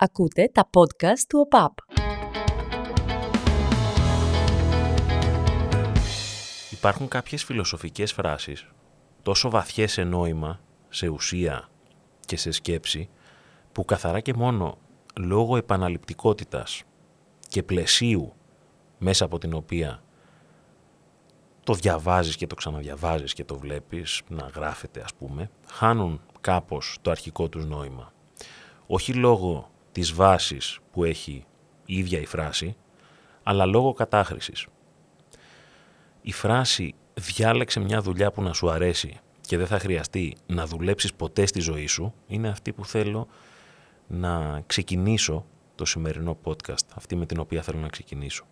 Ακούτε τα podcast του ΟΠΑΠ. Υπάρχουν κάποιες φιλοσοφικές φράσεις τόσο βαθιές σε νόημα, σε ουσία και σε σκέψη που καθαρά και μόνο λόγω επαναληπτικότητας και πλαισίου μέσα από την οποία το διαβάζεις και το ξαναδιαβάζεις και το βλέπεις να γράφεται ας πούμε, χάνουν κάπως το αρχικό τους νόημα. Όχι λόγω της βάσης που έχει η ίδια η φράση, αλλά λόγω κατάχρησης. Η φράση «διάλεξε μια δουλειά που να σου αρέσει και δεν θα χρειαστεί να δουλέψεις ποτέ στη ζωή σου» είναι αυτή που θέλω να ξεκινήσω το σημερινό podcast, αυτή με την οποία θέλω να ξεκινήσω.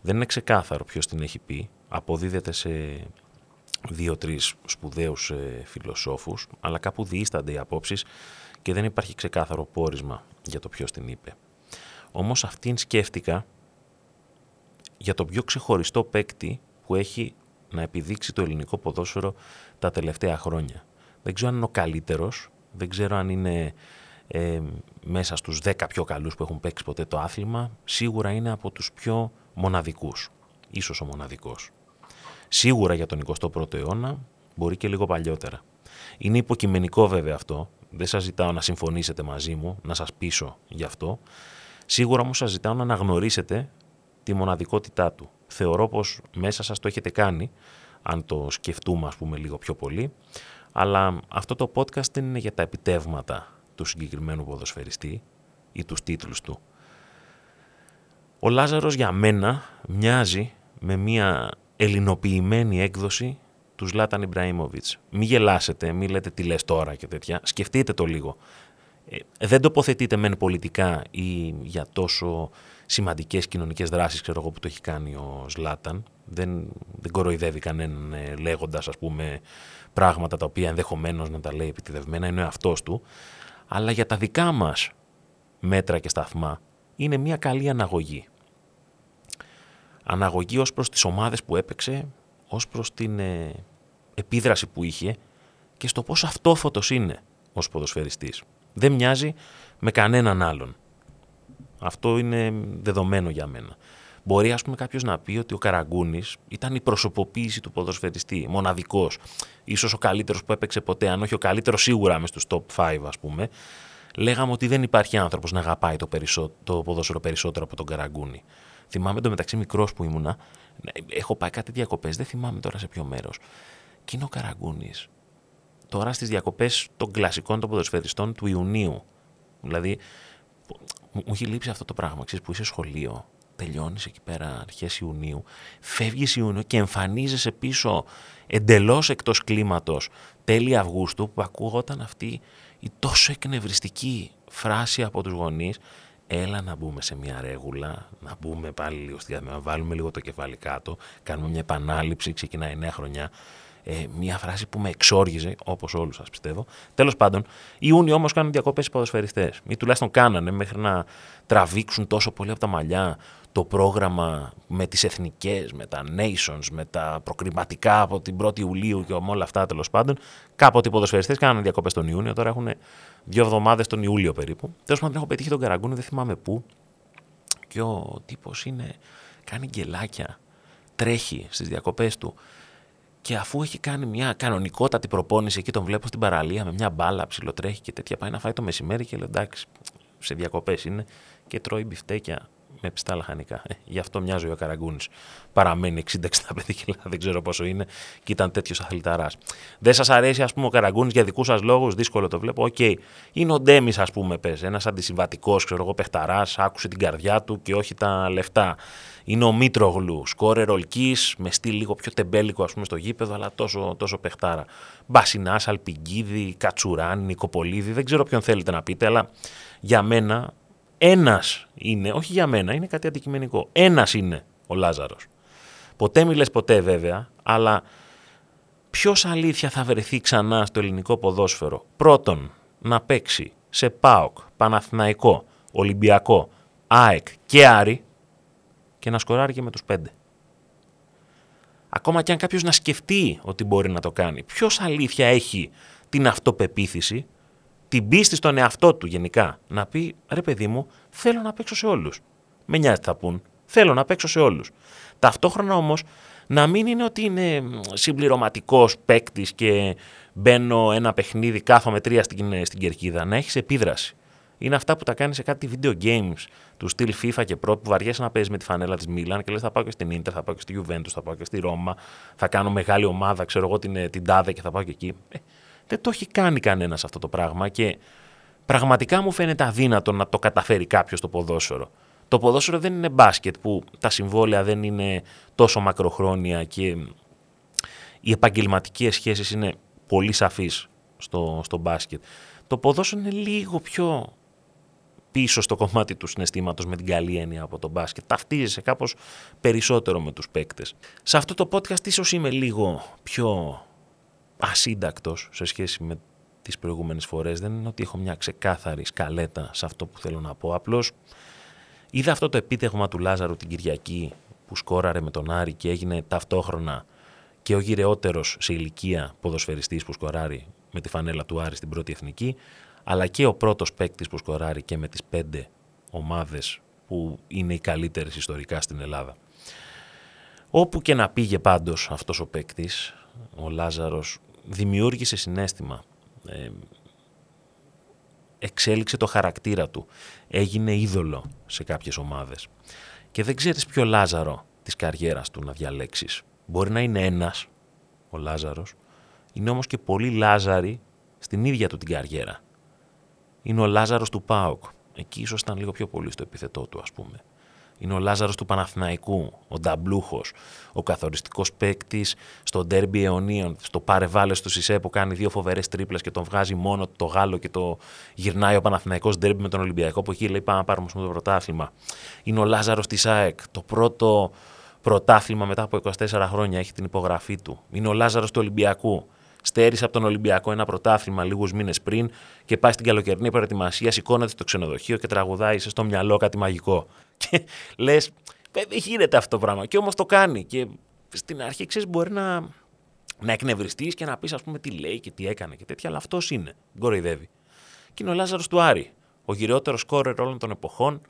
Δεν είναι ξεκάθαρο ποιος την έχει πει, αποδίδεται σε δύο-τρεις σπουδαίους ε, φιλοσόφους, αλλά κάπου διήστανται οι απόψεις και δεν υπάρχει ξεκάθαρο πόρισμα για το ποιος την είπε. Όμως αυτήν σκέφτηκα για το πιο ξεχωριστό παίκτη που έχει να επιδείξει το ελληνικό ποδόσφαιρο τα τελευταία χρόνια. Δεν ξέρω αν είναι ο καλύτερος, δεν ξέρω αν είναι ε, μέσα στους 10 πιο καλούς που έχουν παίξει ποτέ το άθλημα, σίγουρα είναι από τους πιο μοναδικούς, ίσως ο μοναδικός. Σίγουρα για τον 21ο αιώνα, μπορεί και λίγο παλιότερα. Είναι υποκειμενικό βέβαια αυτό, δεν σας ζητάω να συμφωνήσετε μαζί μου, να σας πείσω γι' αυτό. Σίγουρα όμως σας ζητάω να αναγνωρίσετε τη μοναδικότητά του. Θεωρώ πως μέσα σας το έχετε κάνει, αν το σκεφτούμε ας πούμε λίγο πιο πολύ, αλλά αυτό το podcast δεν είναι για τα επιτεύγματα του συγκεκριμένου ποδοσφαιριστή ή τους τίτλους του. Ο Λάζαρος για μένα μοιάζει με μια ελληνοποιημένη έκδοση τους Ζλάταν Ιμπραήμοβιτς. Μην γελάσετε, μην λέτε τι λες τώρα και τέτοια. Σκεφτείτε το λίγο. Ε, δεν τοποθετείτε μεν πολιτικά ή για τόσο σημαντικές κοινωνικές δράσεις ξέρω εγώ, που το έχει κάνει ο Ζλάταν. Δεν, δεν κοροϊδεύει κανέναν ε, λέγοντας ας πούμε πράγματα τα οποία ενδεχομένως να τα λέει επιτιδευμένα, είναι ο αυτός του. Αλλά για τα δικά μας μέτρα και σταθμά είναι μια καλή αναγωγή. Αναγωγή ως προς τις ομάδες που έπαιξε, ως προς την ε, επίδραση που είχε και στο πόσο αυτόφωτος είναι ως ποδοσφαιριστής. Δεν μοιάζει με κανέναν άλλον. Αυτό είναι δεδομένο για μένα. Μπορεί ας πούμε κάποιος να πει ότι ο Καραγκούνης ήταν η προσωποποίηση του ποδοσφαιριστή, μοναδικός. Ίσως ο καλύτερος που έπαιξε ποτέ, αν όχι ο καλύτερος σίγουρα μες στους top 5 ας πούμε. Λέγαμε ότι δεν υπάρχει άνθρωπος να αγαπάει το, περισσό, το ποδόσφαιρο περισσότερο από τον Καραγκούνη. Θυμάμαι το μεταξύ μικρός που ήμουνα, έχω πάει κάτι διακοπές, δεν θυμάμαι τώρα σε ποιο μέρος. Και είναι ο Καραγκούνης. Τώρα στις διακοπές των κλασικών των ποδοσφαιριστών του Ιουνίου. Δηλαδή, μου έχει λείψει αυτό το πράγμα. Ξέρεις, που είσαι σχολείο, τελειώνεις εκεί πέρα αρχές Ιουνίου, φεύγεις Ιουνίου και εμφανίζεσαι πίσω εντελώς εκτός κλίματος τέλη Αυγούστου που ακούγονταν αυτή η τόσο εκνευριστική φράση από τους γονείς. Έλα να μπούμε σε μια ρέγουλα, να μπούμε πάλι λίγο στη να βάλουμε λίγο το κεφάλι κάτω, κάνουμε μια επανάληψη, ξεκινάει η νέα χρονιά ε, μια φράση που με εξόργιζε, όπως όλους σας πιστεύω. Τέλος πάντων, οι Ιούνιοι όμως κάνουν διακοπές οι ποδοσφαιριστές. Ή τουλάχιστον κάνανε μέχρι να τραβήξουν τόσο πολύ από τα μαλλιά το πρόγραμμα με τις εθνικές, με τα nations, με τα προκριματικά από την 1η Ιουλίου και με όλα αυτά τέλος πάντων. Κάποτε οι ποδοσφαιριστές κάνανε διακοπές τον Ιούνιο, τώρα έχουν δύο εβδομάδες τον Ιούλιο περίπου. Τέλος πάντων έχω πετύχει τον Καραγκούνη, δεν θυμάμαι πού. Και ο τύπος είναι, κάνει γκελάκια, τρέχει στις διακοπές του. Και αφού έχει κάνει μια κανονικότατη προπόνηση, εκεί τον βλέπω στην παραλία με μια μπάλα, ψιλοτρέχει και τέτοια. Πάει να φάει το μεσημέρι και λέει εντάξει, σε διακοπές είναι και τρώει μπιφτέκια με πιστά λαχανικά. Ε, γι' αυτό μοιάζει ο Καραγκούνης. Παραμένει 60-65 κιλά, δεν ξέρω πόσο είναι, και ήταν τέτοιος αθληταράς. Δεν σας αρέσει, ας πούμε, ο Καραγκούνης για δικούς σας λόγους, δύσκολο το βλέπω. OK. Okay. Είναι ο Ντέμις, ας πούμε, πες. Ένας αντισυμβατικός, ξέρω εγώ, παιχταράς, άκουσε την καρδιά του και όχι τα λεφτά. Είναι ο Μήτρογλου, σκόρερ ολκής, με στυλ λίγο πιο τεμπέλικο, ας πούμε, στο γήπεδο, αλλά τόσο, τόσο παιχτάρα. Μπασινάς, Σαλπιγγίδη, Κατσουράνη, Νικοπολίδη, δεν ξέρω ποιον θέλετε να πείτε, αλλά για μένα ένας είναι, όχι για μένα, είναι κάτι αντικειμενικό. Ένας είναι ο Λάζαρος. Ποτέ μιλες ποτέ βέβαια, αλλά ποιος αλήθεια θα βρεθεί ξανά στο ελληνικό ποδόσφαιρο; Πρώτον, να παίξει σε ΠΑΟΚ, Παναθηναϊκό, Ολυμπιακό, ΑΕΚ και Άρη και να σκοράρει και με τους πέντε. Ακόμα και αν κάποιος να σκεφτεί ότι μπορεί να το κάνει. Ποιος αλήθεια έχει την αυτοπεποίθηση την πίστη στον εαυτό του γενικά. Να πει ρε παιδί μου, θέλω να παίξω σε όλους. Με νοιάζει τι θα πούν. Θέλω να παίξω σε όλους. Ταυτόχρονα όμως να μην είναι ότι είναι συμπληρωματικός παίκτης και μπαίνω ένα παιχνίδι, κάθομαι τρία στην, στην κερκίδα. Να έχεις επίδραση. Είναι αυτά που τα κάνεις σε κάτι video games του στυλ FIFA και Pro που βαριέσαι να παίζεις με τη φανέλα της Μίλαν και λες: Θα πάω και στην Ιντερ, θα πάω και στη Juventus, θα πάω και στη Ρώμα, θα κάνω μεγάλη ομάδα, ξέρω εγώ την, την Τάδε και θα πάω και εκεί. Ε, δεν το έχει κάνει κανένας αυτό το πράγμα και πραγματικά μου φαίνεται αδύνατο να το καταφέρει κάποιος το ποδόσφαιρο. Το ποδόσφαιρο δεν είναι μπάσκετ που τα συμβόλαια δεν είναι τόσο μακροχρόνια και οι επαγγελματικές σχέσεις είναι πολύ σαφείς στο, στο μπάσκετ. Το ποδόσφαιρο είναι λίγο πιο πίσω στο κομμάτι του συναισθήματος με την καλή έννοια από τον μπάσκετ. Ταυτίζεσαι κάπως περισσότερο με τους παίκτες. Σε αυτό το podcast ίσως είμαι λίγο πιο ασύντακτος σε σχέση με τις προηγούμενες φορές. Δεν είναι ότι έχω μια ξεκάθαρη σκαλέτα σε αυτό που θέλω να πω. Απλώς είδα αυτό το επίτευγμα του Λάζαρου την Κυριακή που σκόραρε με τον Άρη και έγινε ταυτόχρονα και ο γυρεότερος σε ηλικία ποδοσφαιριστής που σκοράρει με τη φανέλα του Άρη στην πρώτη εθνική αλλά και ο πρώτος παίκτης που σκοράρει και με τις πέντε ομάδες που είναι οι καλύτερες ιστορικά στην Ελλάδα. Όπου και να πήγε πάντως αυτός ο παίκτης, ο Λάζαρος, δημιούργησε συνέστημα, ε, εξέλιξε το χαρακτήρα του, έγινε είδωλο σε κάποιες ομάδες. Και δεν ξέρεις ποιο Λάζαρο της καριέρας του να διαλέξεις. Μπορεί να είναι ένας, ο Λάζαρος, είναι όμως και πολύ Λάζαροι στην ίδια του την καριέρα είναι ο Λάζαρος του ΠΑΟΚ. Εκεί ίσως ήταν λίγο πιο πολύ στο επιθετό του ας πούμε. Είναι ο Λάζαρος του Παναθηναϊκού, ο Νταμπλούχος, ο καθοριστικός παίκτης στο ντέρμπι αιωνίων, στο πάρε στο Σισε που κάνει δύο φοβερές τρίπλες και τον βγάζει μόνο το Γάλλο και το γυρνάει ο Παναθηναϊκός ντέρμπι με τον Ολυμπιακό που εκεί λέει πάμε να πάρουμε το πρωτάθλημα. Είναι ο Λάζαρος της ΑΕΚ, το πρώτο πρωτάθλημα μετά από 24 χρόνια έχει την υπογραφή του. Είναι ο Λάζαρος του Ολυμπιακού στέρισε από τον Ολυμπιακό ένα πρωτάθλημα λίγους μήνες πριν και πάει στην καλοκαιρινή προετοιμασία, σηκώνεται στο ξενοδοχείο και τραγουδάει σε στο μυαλό κάτι μαγικό. Και λες, δεν γίνεται αυτό το πράγμα. Και όμως το κάνει. Και στην αρχή ξέρεις, μπορεί να, να εκνευριστείς και να πεις, ας πούμε, τι λέει και τι έκανε και τέτοια, αλλά αυτός είναι. Γκοροϊδεύει. Και είναι ο Λάζαρος του Άρη, ο γυριότερο σκόρερ όλων των εποχών,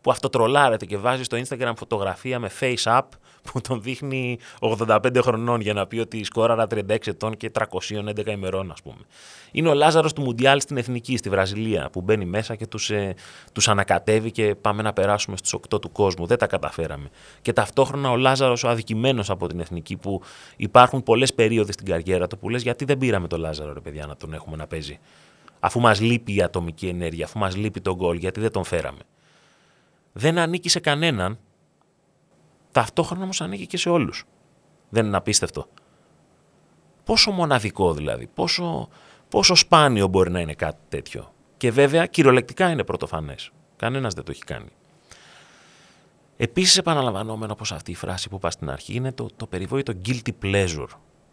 που αυτοτρολάρεται και βάζει στο Instagram φωτογραφία με face up που τον δείχνει 85 χρονών για να πει ότι σκόραρα 36 ετών και 311 ημερών, ας πούμε. Είναι ο Λάζαρος του Μουντιάλ στην Εθνική, στη Βραζιλία, που μπαίνει μέσα και τους ε, τους ανακατεύει και πάμε να περάσουμε στους 8 του κόσμου. Δεν τα καταφέραμε. Και ταυτόχρονα ο Λάζαρος ο αδικημένος από την Εθνική, που υπάρχουν πολλές περίοδοι στην καριέρα του που λες γιατί δεν πήραμε τον Λάζαρο, ρε παιδιά, να τον έχουμε να παίζει; Αφού μας λείπει η ατομική ενέργεια, αφού μας λείπει τον γκολ, γιατί δεν τον φέραμε. Δεν ανήκει σε κανέναν Ταυτόχρονα όμως ανήκει και σε όλους. Δεν είναι απίστευτο. Πόσο μοναδικό δηλαδή, πόσο, πόσο σπάνιο μπορεί να είναι κάτι τέτοιο. Και βέβαια κυριολεκτικά είναι πρωτοφανές. Κανένας δεν το έχει κάνει. Επίσης, επαναλαμβανόμενο όπω αυτή η φράση που είπα στην αρχή, είναι το, το περιβόητο guilty pleasure.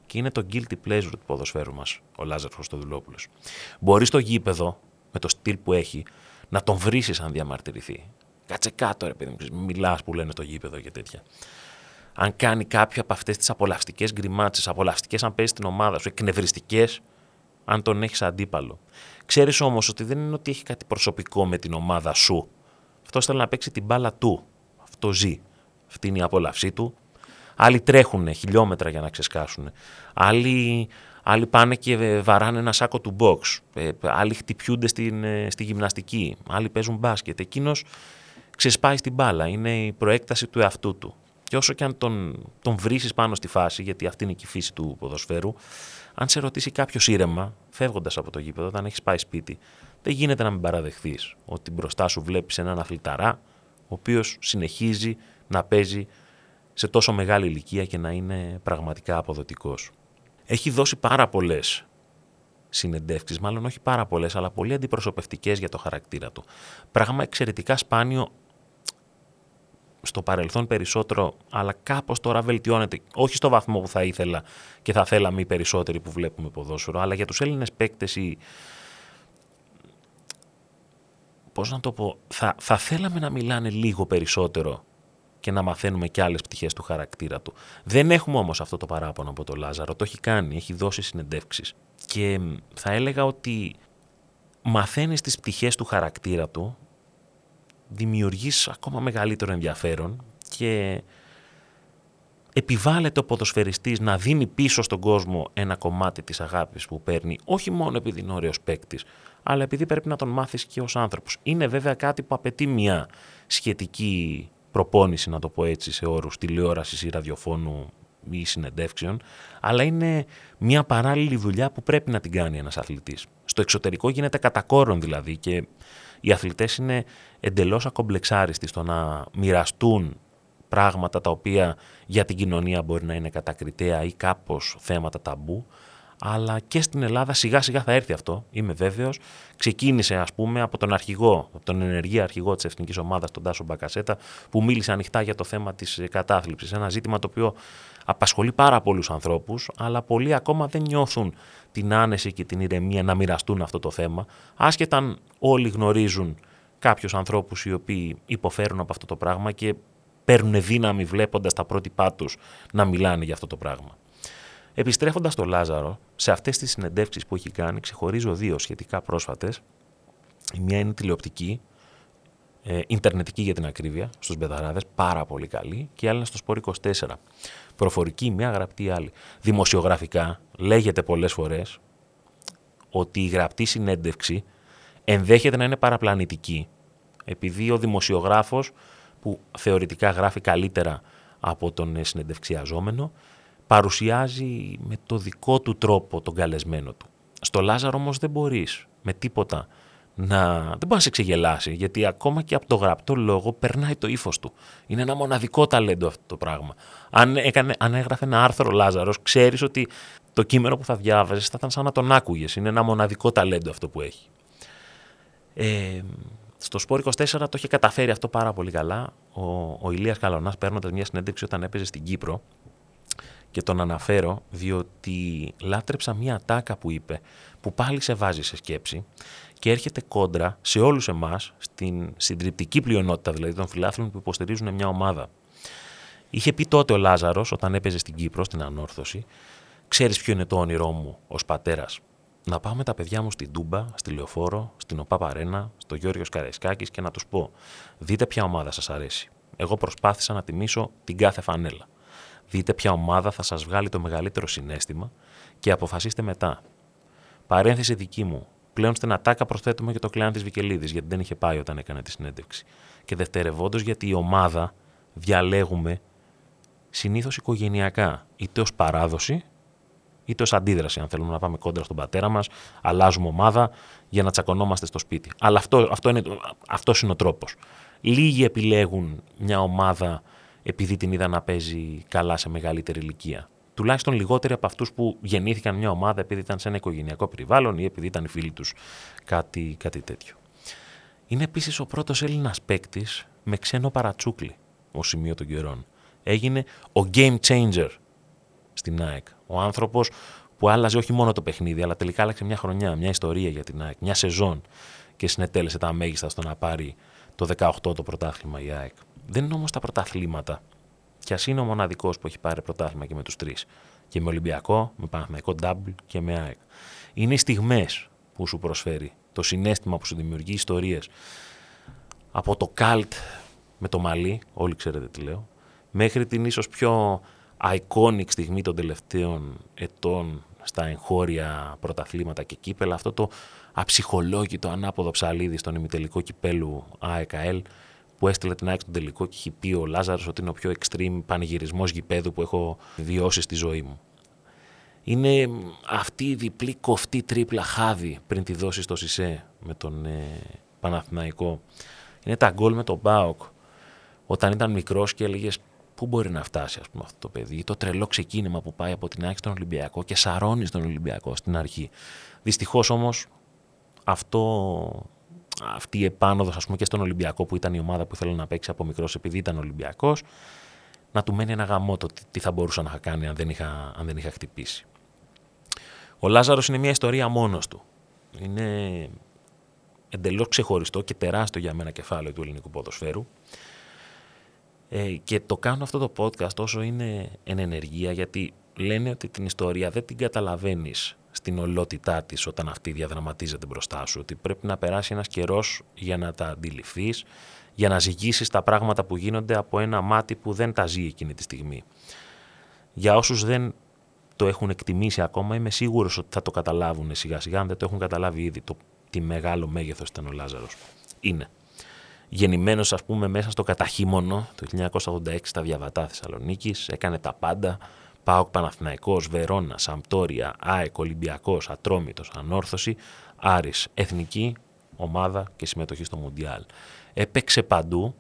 Και είναι το guilty pleasure του ποδοσφαίρου μας, ο Λάζαρ Χρωστοδουλόπουλο. Μπορείς στο γήπεδο, με το στυλ που έχει, να τον βρεις αν διαμαρτυρηθεί. Κάτσε κάτω, ρε παιδί μου. Μιλάς που λένε το γήπεδο και τέτοια. Αν κάνει κάποια από αυτές τις απολαυστικές γκριμάτσες, απολαυστικές αν παίζει την ομάδα σου, εκνευριστικές, αν τον έχεις αντίπαλο. Ξέρεις όμως ότι δεν είναι ότι έχει κάτι προσωπικό με την ομάδα σου. Αυτός θέλει να παίξει την μπάλα του. Αυτό ζει. Αυτή είναι η απόλαυσή του. Άλλοι τρέχουν χιλιόμετρα για να ξεσκάσουν. Άλλοι, άλλοι πάνε και βαράνε ένα σάκο του box. Ε, άλλοι χτυπιούνται στην, ε, στη γυμναστική. Άλλοι παίζουν μπάσκετ. Εκείνος ξεσπάει στην μπάλα. Είναι η προέκταση του εαυτού του. Και όσο και αν τον, τον βρήσεις πάνω στη φάση, γιατί αυτή είναι και η φύση του ποδοσφαίρου, αν σε ρωτήσει κάποιος ήρεμα, φεύγοντας από το γήπεδο, όταν έχεις πάει σπίτι, δεν γίνεται να μην παραδεχθείς ότι μπροστά σου βλέπεις έναν αθληταρά, ο οποίος συνεχίζει να παίζει σε τόσο μεγάλη ηλικία και να είναι πραγματικά αποδοτικός. Έχει δώσει πάρα πολλές συνεντεύξεις, μάλλον όχι πάρα πολλές, αλλά πολύ αντιπροσωπευτικές για το χαρακτήρα του. Πράγμα εξαιρετικά σπάνιο στο παρελθόν περισσότερο, αλλά κάπως τώρα βελτιώνεται. Όχι στο βαθμό που θα ήθελα και θα θέλαμε οι περισσότεροι που βλέπουμε ποδόσφαιρο, αλλά για τους Έλληνες παίκτες ή. Πώς να το πω, θα, θα θέλαμε να μιλάνε λίγο περισσότερο και να μαθαίνουμε και άλλες πτυχές του χαρακτήρα του. Δεν έχουμε όμως αυτό το παράπονο από τον Λάζαρο. Το έχει κάνει, έχει δώσει συνεντεύξεις. Και θα έλεγα ότι μαθαίνεις τις πτυχές του χαρακτήρα του, δημιουργείς ακόμα μεγαλύτερο ενδιαφέρον και επιβάλλεται ο ποδοσφαιριστής να δίνει πίσω στον κόσμο ένα κομμάτι της αγάπης που παίρνει, όχι μόνο επειδή είναι ωραίος παίκτης, αλλά επειδή πρέπει να τον μάθεις και ως άνθρωπος. Είναι βέβαια κάτι που απαιτεί μια σχετική προπόνηση, να το πω έτσι, σε όρους τηλεόρασης ή ραδιοφώνου ή συνεντεύξεων, αλλά είναι μια παράλληλη δουλειά που πρέπει να την κάνει ένας αθλητής. Στο εξωτερικό γίνεται κατά κόρον δηλαδή και οι αθλητές είναι εντελώς ακομπλεξάριστοι στο να μοιραστούν πράγματα τα οποία για την κοινωνία μπορεί να είναι κατακριτέα ή κάπως θέματα ταμπού, αλλά και στην Ελλάδα σιγά σιγά θα έρθει αυτό, είμαι βέβαιος. Ξεκίνησε ας πούμε από τον αρχηγό, από τον ενεργή αρχηγό της εθνικής ομάδας, τον Τάσο Μπακασέτα, που μίλησε ανοιχτά για το θέμα της κατάθλιψης, ένα ζήτημα το οποίο απασχολεί πάρα πολλούς ανθρώπους, αλλά πολλοί ακόμα δεν νιώθουν την άνεση και την ηρεμία να μοιραστούν αυτό το θέμα, άσχετα αν όλοι γνωρίζουν κάποιους ανθρώπους οι οποίοι υποφέρουν από αυτό το πράγμα και παίρνουν δύναμη βλέποντας τα πρότυπά τους να μιλάνε για αυτό το πράγμα. Επιστρέφοντας στο Λάζαρο, σε αυτές τις συνεντεύξεις που έχει κάνει, ξεχωρίζω δύο σχετικά πρόσφατες. Η μία είναι τηλεοπτική, ε, ιντερνετική για την ακρίβεια, στους Μπεδαράδε, πάρα πολύ καλή, και η άλλη είναι στο Σπόρ 24. Προφορική, μία γραπτή άλλη. Δημοσιογραφικά, λέγεται πολλές φορές ότι η γραπτή συνέντευξη ενδέχεται να είναι παραπλανητική, επειδή ο δημοσιογράφος που θεωρητικά γράφει καλύτερα από τον συνεντευξιαζόμενο, παρουσιάζει με το δικό του τρόπο τον καλεσμένο του. Στο Λάζαρο όμως δεν μπορείς με τίποτα να... Δεν μπορεί να σε ξεγελάσει, γιατί ακόμα και από το γραπτό λόγο περνάει το ύφος του. Είναι ένα μοναδικό ταλέντο αυτό το πράγμα. Αν, έκανε, αν έγραφε ένα άρθρο Λάζαρος, ξέρεις ότι το κείμενο που θα διάβαζες θα ήταν σαν να τον άκουγες. Είναι ένα μοναδικό ταλέντο αυτό που έχει. Ε, στο Σπόρ 24 το είχε καταφέρει αυτό πάρα πολύ καλά. Ο, ο Ηλίας Καλονάς παίρνοντας μια συνέντευξη όταν έπαιζε στην Κύπρο και τον αναφέρω διότι λάτρεψα μια τάκα που είπε που πάλι σε βάζει σε σκέψη και έρχεται κόντρα σε όλους εμάς στην συντριπτική πλειονότητα δηλαδή των φιλάθλων που υποστηρίζουν μια ομάδα. Είχε πει τότε ο Λάζαρος όταν έπαιζε στην Κύπρο, στην Ανόρθωση, ξέρεις ποιο είναι το όνειρό μου ως πατέρας; Να πάω με τα παιδιά μου στην Τούμπα, στη Λεωφόρο, στην ΟΠΑ Παρένα, στο Γιώργος Καραϊσκάκης και να τους πω δείτε ποια ομάδα σας αρέσει. Εγώ προσπάθησα να τιμήσω την κάθε φανέλα. Δείτε ποια ομάδα θα σας βγάλει το μεγαλύτερο συνέστημα και αποφασίστε μετά. Παρένθεση δική μου. Πλέον στην ατάκα προσθέτουμε και το κλειάν της Βικελίδης, γιατί δεν είχε πάει όταν έκανε τη συνέντευξη. Και δευτερευόντως, γιατί η ομάδα διαλέγουμε συνήθως οικογενειακά, είτε ως παράδοση, είτε ως αντίδραση. Αν θέλουμε να πάμε κόντρα στον πατέρα μας, αλλάζουμε ομάδα για να τσακωνόμαστε στο σπίτι. Αλλά αυτό, αυτό είναι, αυτός είναι ο τρόπος. Λίγοι επιλέγουν μια ομάδα επειδή την είδα να παίζει καλά σε μεγαλύτερη ηλικία. Τουλάχιστον λιγότεροι από αυτούς που γεννήθηκαν μια ομάδα επειδή ήταν σε ένα οικογενειακό περιβάλλον ή επειδή ήταν οι φίλοι τους κάτι, κάτι τέτοιο. Είναι επίσης ο πρώτος Έλληνας παίκτης με ξένο παρατσούκλι ως σημείο των καιρών. Έγινε ο game changer στην ΑΕΚ. Ο άνθρωπος που άλλαζε όχι μόνο το παιχνίδι, αλλά τελικά άλλαξε μια χρονιά, μια ιστορία για την ΑΕΚ, μια σεζόν και συνετέλεσε τα μέγιστα στο να πάρει το 18 το πρωτάθλημα η ΑΕΚ. Δεν είναι όμως τα πρωταθλήματα. Κι α είναι ο μοναδικός που έχει πάρει πρωτάθλημα και με τους τρεις; Και με Ολυμπιακό, με Παναθηναϊκό Double και με ΑΕΚ. Είναι οι στιγμές που σου προσφέρει. Το συνέστημα που σου δημιουργεί ιστορίες. Από το καλτ με το μαλλί, όλοι ξέρετε τι λέω, μέχρι την ίσως πιο iconic στιγμή των τελευταίων ετών στα εγχώρια πρωταθλήματα και κύπελα, αυτό το αψυχολόγητο ανάποδο ψαλίδι στον ημιτελικό κυπέλου ΑΕΚΑΕΛ που έστειλε την ΑΕΚ στον τελικό και έχει πει ο Λάζαρος ότι είναι ο πιο extreme πανηγυρισμός γηπέδου που έχω βιώσει στη ζωή μου. Είναι αυτή η διπλή κοφτή τρίπλα χάδι πριν τη δώσει στο Σισε με τον ε, Παναθηναϊκό. Είναι τα γκολ με τον Μπάοκ όταν ήταν μικρός και έλεγες πού μπορεί να φτάσει ας πούμε, αυτό το παιδί. Το τρελό ξεκίνημα που πάει από την ΑΕΚ στον Ολυμπιακό και σαρώνει στον Ολυμπιακό στην αρχή. Δυστυχώς όμως αυτό αυτή η επάνωδος, ας πούμε, και στον Ολυμπιακό που ήταν η ομάδα που ήθελε να παίξει από μικρός επειδή ήταν Ολυμπιακός, να του μένει ένα γαμό το τι θα μπορούσα να είχα κάνει αν δεν είχα, αν δεν είχα χτυπήσει. Ο Λάζαρος είναι μια ιστορία μόνος του. Είναι εντελώς ξεχωριστό και τεράστιο για μένα κεφάλαιο του ελληνικού ποδοσφαίρου. Ε, και το κάνω αυτό το podcast όσο είναι εν ενεργεία γιατί λένε ότι την ιστορία δεν την καταλαβαίνεις στην ολότητά της όταν αυτή διαδραματίζεται μπροστά σου. Ότι πρέπει να περάσει ένας καιρός για να τα αντιληφθείς, για να ζυγίσεις τα πράγματα που γίνονται από ένα μάτι που δεν τα ζει εκείνη τη στιγμή. Για όσους δεν το έχουν εκτιμήσει ακόμα, είμαι σίγουρος ότι θα το καταλάβουν σιγά σιγά, αν δεν το έχουν καταλάβει ήδη το τι μεγάλο μέγεθος ήταν ο Λάζαρος. Είναι. Γεννημένος ας πούμε μέσα στο καταχύμωνο το 1986 στα Διαβατά Θεσσαλονίκης, έκανε τα πάντα, ΠΑΟΚ Παναθηναϊκός, Βερόνα, Σαμπτόρια, ΑΕΚ, Ολυμπιακός, Ατρόμητος, Ανόρθωση, Άρης, Εθνική, ομάδα και συμμετοχή στο Μουντιάλ. Έπαιξε παντού,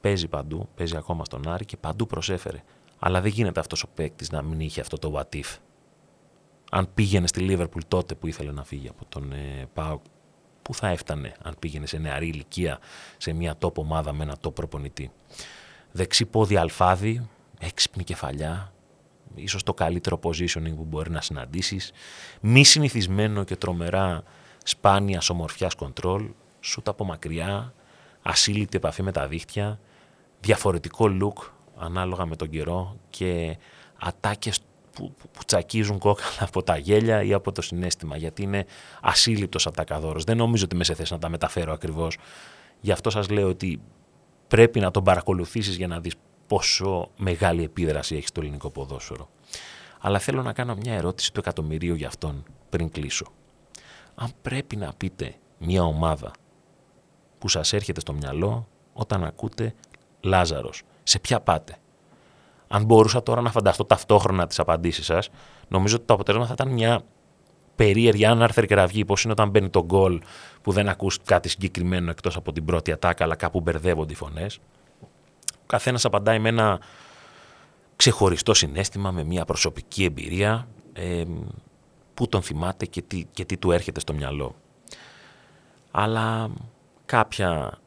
παίζει παντού, παίζει ακόμα στον Άρη και παντού προσέφερε. Αλλά δεν γίνεται αυτός ο παίκτης να μην είχε αυτό το what if. Αν πήγαινε στη Λίβερπουλ τότε που ήθελε να φύγει από τον ε, ΠΑΟΚ, πού θα έφτανε αν πήγαινε σε νεαρή ηλικία σε μια τόπο ομάδα με ένα τόπο προπονητή. Δεξί πόδι αλφάδι, έξυπνη κεφαλιά, ίσως το καλύτερο positioning που μπορεί να συναντήσεις, μη συνηθισμένο και τρομερά σπάνιας ομορφιάς κοντρόλ, σούτ από μακριά, ασύλληπτη επαφή με τα δίχτυα, διαφορετικό look ανάλογα με τον καιρό και ατάκες που, που, που τσακίζουν κόκαλα από τα γέλια ή από το συνέστημα, γιατί είναι ασύλληπτος ατακαδόρος. Δεν νομίζω ότι είμαι σε θέση να τα μεταφέρω ακριβώς. Γι' αυτό σας λέω ότι πρέπει να τον παρακολουθήσεις για να δεις πόσο μεγάλη επίδραση έχει στο ελληνικό ποδόσφαιρο. Αλλά θέλω να κάνω μια ερώτηση του εκατομμυρίου για αυτόν πριν κλείσω. Αν πρέπει να πείτε μια ομάδα που σας έρχεται στο μυαλό όταν ακούτε Λάζαρος, σε ποια πάτε; Αν μπορούσα τώρα να φανταστώ ταυτόχρονα τις απαντήσεις σας, νομίζω ότι το αποτέλεσμα θα ήταν μια περίεργη αν άρθρε κραυγή, πώς είναι όταν μπαίνει το γκολ που δεν ακούς κάτι συγκεκριμένο εκτός από την πρώτη ατάκα, αλλά κάπου μπερδεύονται οι φωνές καθένας απαντάει με ένα ξεχωριστό συνέστημα, με μια προσωπική εμπειρία, ε, που τον θυμάται και τι, και τι του έρχεται στο μυαλό. Αλλά κάποια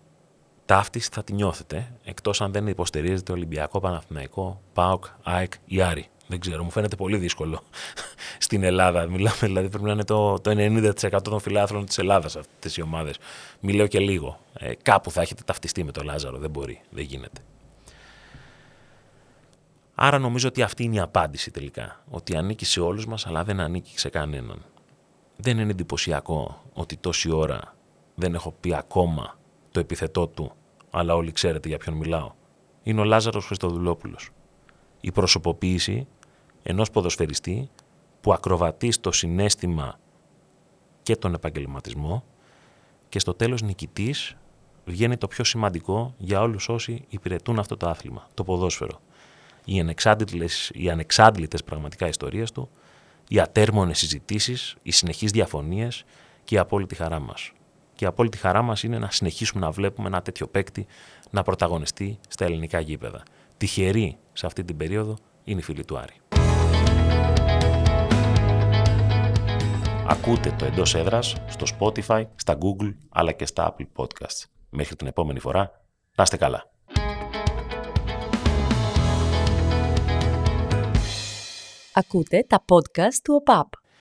ταύτιση θα τη νιώθετε, εκτός αν δεν υποστηρίζετε Ολυμπιακό, Παναθηναϊκό, ΠΑΟΚ, ΑΕΚ ή Άρη. Δεν ξέρω, μου φαίνεται πολύ δύσκολο στην Ελλάδα. Μιλάμε, δηλαδή πρέπει να είναι το, το 90% των φιλάθλων της Ελλάδας αυτές οι ομάδες. Μιλάω και λίγο. Ε, κάπου θα έχετε ταυτιστεί με τον Λάζαρο. Δεν μπορεί, δεν γίνεται. Άρα νομίζω ότι αυτή είναι η απάντηση τελικά. Ότι ανήκει σε όλους μας αλλά δεν ανήκει σε κανέναν. Δεν είναι εντυπωσιακό ότι τόση ώρα δεν έχω πει ακόμα το επιθετό του, αλλά όλοι ξέρετε για ποιον μιλάω. Είναι ο Λάζαρος Χριστοδουλόπουλος. Η προσωποποίηση ενός ποδοσφαιριστή που ακροβατεί στο συνέστημα και τον επαγγελματισμό και στο τέλος νικητής βγαίνει το πιο σημαντικό για όλους όσοι υπηρετούν αυτό το άθλημα, το ποδόσφαιρο οι ανεξάντλητες, οι ανεξάντλητες πραγματικά ιστορίες του, οι ατέρμονες συζητήσεις, οι συνεχείς διαφωνίες και η απόλυτη χαρά μας. Και η απόλυτη χαρά μας είναι να συνεχίσουμε να βλέπουμε ένα τέτοιο παίκτη να πρωταγωνιστεί στα ελληνικά γήπεδα. Τυχεροί σε αυτή την περίοδο είναι οι φίλοι του Άρη. Ακούτε το εντός έδρας στο Spotify, στα Google αλλά και στα Apple Podcasts. Μέχρι την επόμενη φορά, να είστε καλά. Ακούτε τα podcast του ΟΠΑΠ.